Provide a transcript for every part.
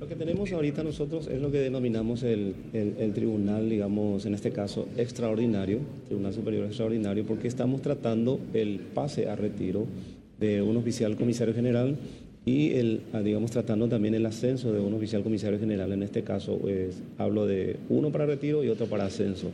Lo que tenemos ahorita nosotros es lo que denominamos el, el, tribunal, digamos, en este caso, extraordinario, Tribunal Superior Extraordinario, porque estamos tratando el pase a retiro de un oficial comisario general y el, ah, digamos, tratando también el ascenso de un oficial comisario general. En este caso, pues, hablo de uno para retiro y otro para ascenso.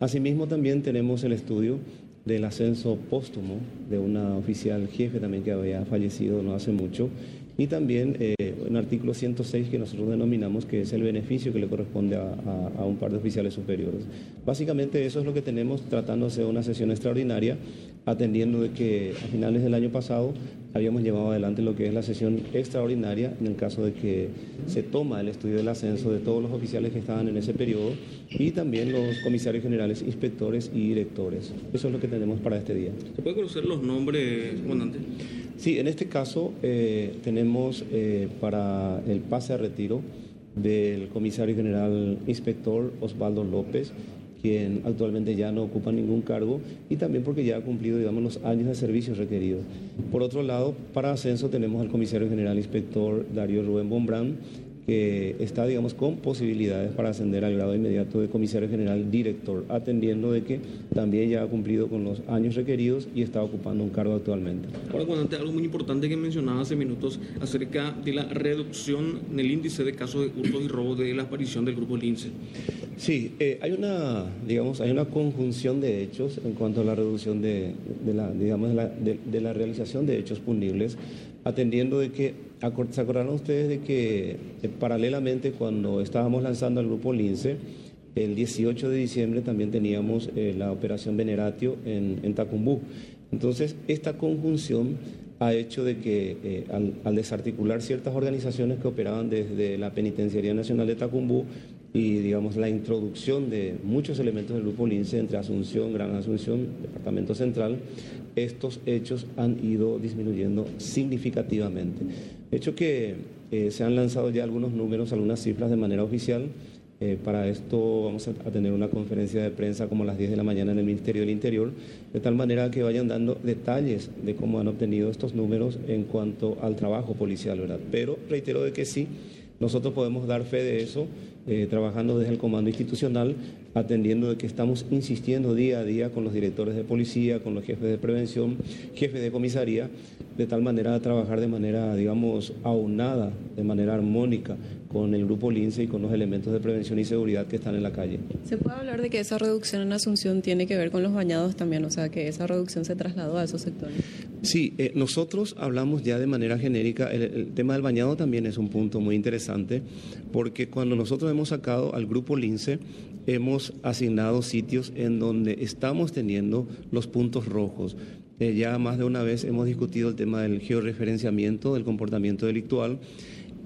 Asimismo, también tenemos el estudio del ascenso póstumo de una oficial jefe también que había fallecido no hace mucho y también eh, un artículo 106 que nosotros denominamos que es el beneficio que le corresponde a, un par de oficiales superiores. Básicamente eso es lo que tenemos tratándose de una sesión extraordinaria, atendiendo de que a finales del año pasado habíamos llevado adelante lo que es la sesión extraordinaria en el caso de que se toma el estudio del ascenso de todos los oficiales que estaban en ese periodo y también los comisarios generales, inspectores y directores. Eso es lo que tenemos para este día. ¿Se puede conocer los nombres, comandante? Sí, en este caso eh, tenemos eh, para el pase a retiro del comisario general inspector Osvaldo López, quien actualmente ya no ocupa ningún cargo y también porque ya ha cumplido digamos, los años de servicio requeridos. Por otro lado, para ascenso tenemos al comisario general inspector Darío Rubén Bombrán, que está, digamos, con posibilidades para ascender al grado inmediato de comisario general director, atendiendo de que también ya ha cumplido con los años requeridos y está ocupando un cargo actualmente. Ahora, cuando algo muy importante que mencionaba hace minutos acerca de la reducción en el índice de casos de hurtos y robos de la aparición del grupo Lince. Sí, eh, hay una, digamos, hay una conjunción de hechos en cuanto a la reducción de, la, digamos, de la realización de hechos punibles, atendiendo de que ¿Se acordaron ustedes de que paralelamente cuando estábamos lanzando al grupo Lince, el 18 de diciembre también teníamos eh, la operación Veneratio en, en, Tacumbú? Entonces, esta conjunción ha hecho de que eh, al, desarticular ciertas organizaciones que operaban desde la Penitenciaría Nacional de Tacumbú y digamos la introducción de muchos elementos del grupo Lince entre Asunción, Gran Asunción, Departamento Central, estos hechos han ido disminuyendo significativamente. Hecho que eh, se han lanzado ya algunos números, algunas cifras de manera oficial. Eh, para esto vamos a, tener una conferencia de prensa como a las 10 de la mañana en el Ministerio del Interior, de tal manera que vayan dando detalles de cómo han obtenido estos números en cuanto al trabajo policial, ¿verdad? Pero reitero de que sí, nosotros podemos dar fe de eso eh, trabajando desde el comando institucional, atendiendo de que estamos insistiendo día a día con los directores de policía, con los jefes de prevención, jefes de comisaría, de tal manera a trabajar de manera, digamos, aunada, de manera armónica con el grupo LINCE y con los elementos de prevención y seguridad que están en la calle. ¿Se puede hablar de que esa reducción en Asunción tiene que ver con los bañados también? O sea, que esa reducción se trasladó a esos sectores. Sí, eh, nosotros hablamos ya de manera genérica. El, el, tema del bañado también es un punto muy interesante, porque cuando nosotros hemos sacado al grupo LINCE, hemos asignado sitios en donde estamos teniendo los puntos rojos. Eh, ya más de una vez hemos discutido el tema del georreferenciamiento del comportamiento delictual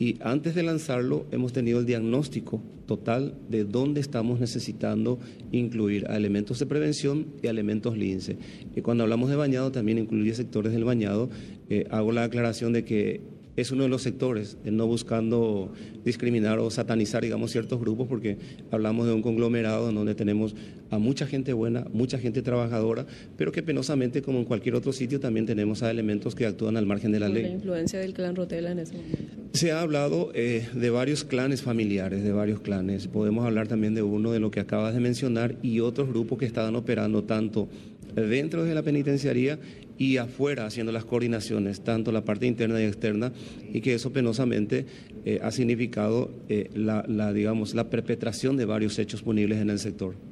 y antes de lanzarlo hemos tenido el diagnóstico total de dónde estamos necesitando incluir a elementos de prevención y a elementos lince. Y cuando hablamos de bañado también incluye sectores del bañado. Eh, hago la aclaración de que es uno de los sectores, no buscando discriminar o satanizar, digamos, ciertos grupos, porque hablamos de un conglomerado en donde tenemos a mucha gente buena, mucha gente trabajadora, pero que penosamente, como en cualquier otro sitio, también tenemos a elementos que actúan al margen de la ley. La influencia del clan Rotela en ese momento. Se ha hablado eh, de varios clanes familiares, de varios clanes. Podemos hablar también de uno de lo que acabas de mencionar y otros grupos que estaban operando tanto dentro de la penitenciaría y afuera haciendo las coordinaciones, tanto la parte interna y externa, y que eso penosamente eh, ha significado eh, la, la, digamos, la perpetración de varios hechos punibles en el sector.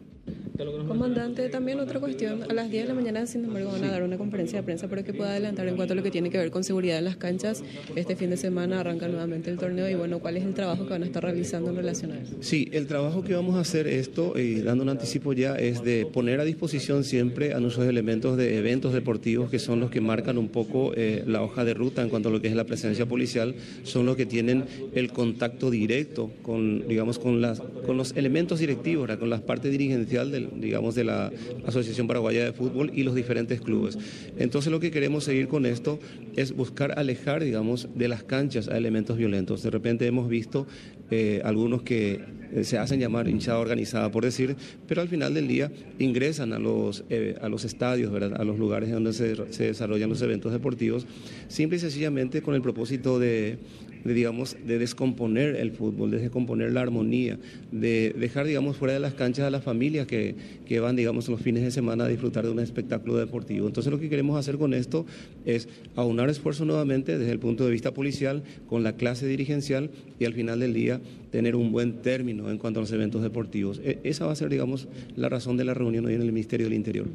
Comandante, también otra cuestión. A las 10 de la mañana, sin embargo, van a dar una conferencia de prensa, pero que pueda adelantar en cuanto a lo que tiene que ver con seguridad en las canchas. Este fin de semana arranca nuevamente el torneo y, bueno, ¿cuál es el trabajo que van a estar realizando en relación a eso? Sí, el trabajo que vamos a hacer esto, y dando un anticipo ya, es de poner a disposición siempre a nuestros elementos de eventos deportivos que son los que marcan un poco eh, la hoja de ruta en cuanto a lo que es la presencia policial, son los que tienen el contacto directo con, digamos, con, las, con los elementos directivos, con la parte dirigencial del digamos, de la Asociación Paraguaya de Fútbol y los diferentes clubes. Entonces lo que queremos seguir con esto es buscar alejar, digamos, de las canchas a elementos violentos. De repente hemos visto eh, algunos que se hacen llamar hinchada organizada, por decir, pero al final del día ingresan a los, eh, a los estadios, a los lugares donde se, se, desarrollan los eventos deportivos, simple y sencillamente con el propósito de, de, digamos, de descomponer el fútbol, de descomponer la armonía, de dejar, digamos, fuera de las canchas a las familias que, que van, digamos, los fines de semana a disfrutar de un espectáculo deportivo. Entonces lo que queremos hacer con esto es aunar esfuerzos nuevamente desde el punto de vista policial, con la clase dirigencial y al final del día tener un buen término en cuanto a los eventos deportivos. E, esa va a ser, digamos, la razón de la reunión hoy en el Ministerio del Interior.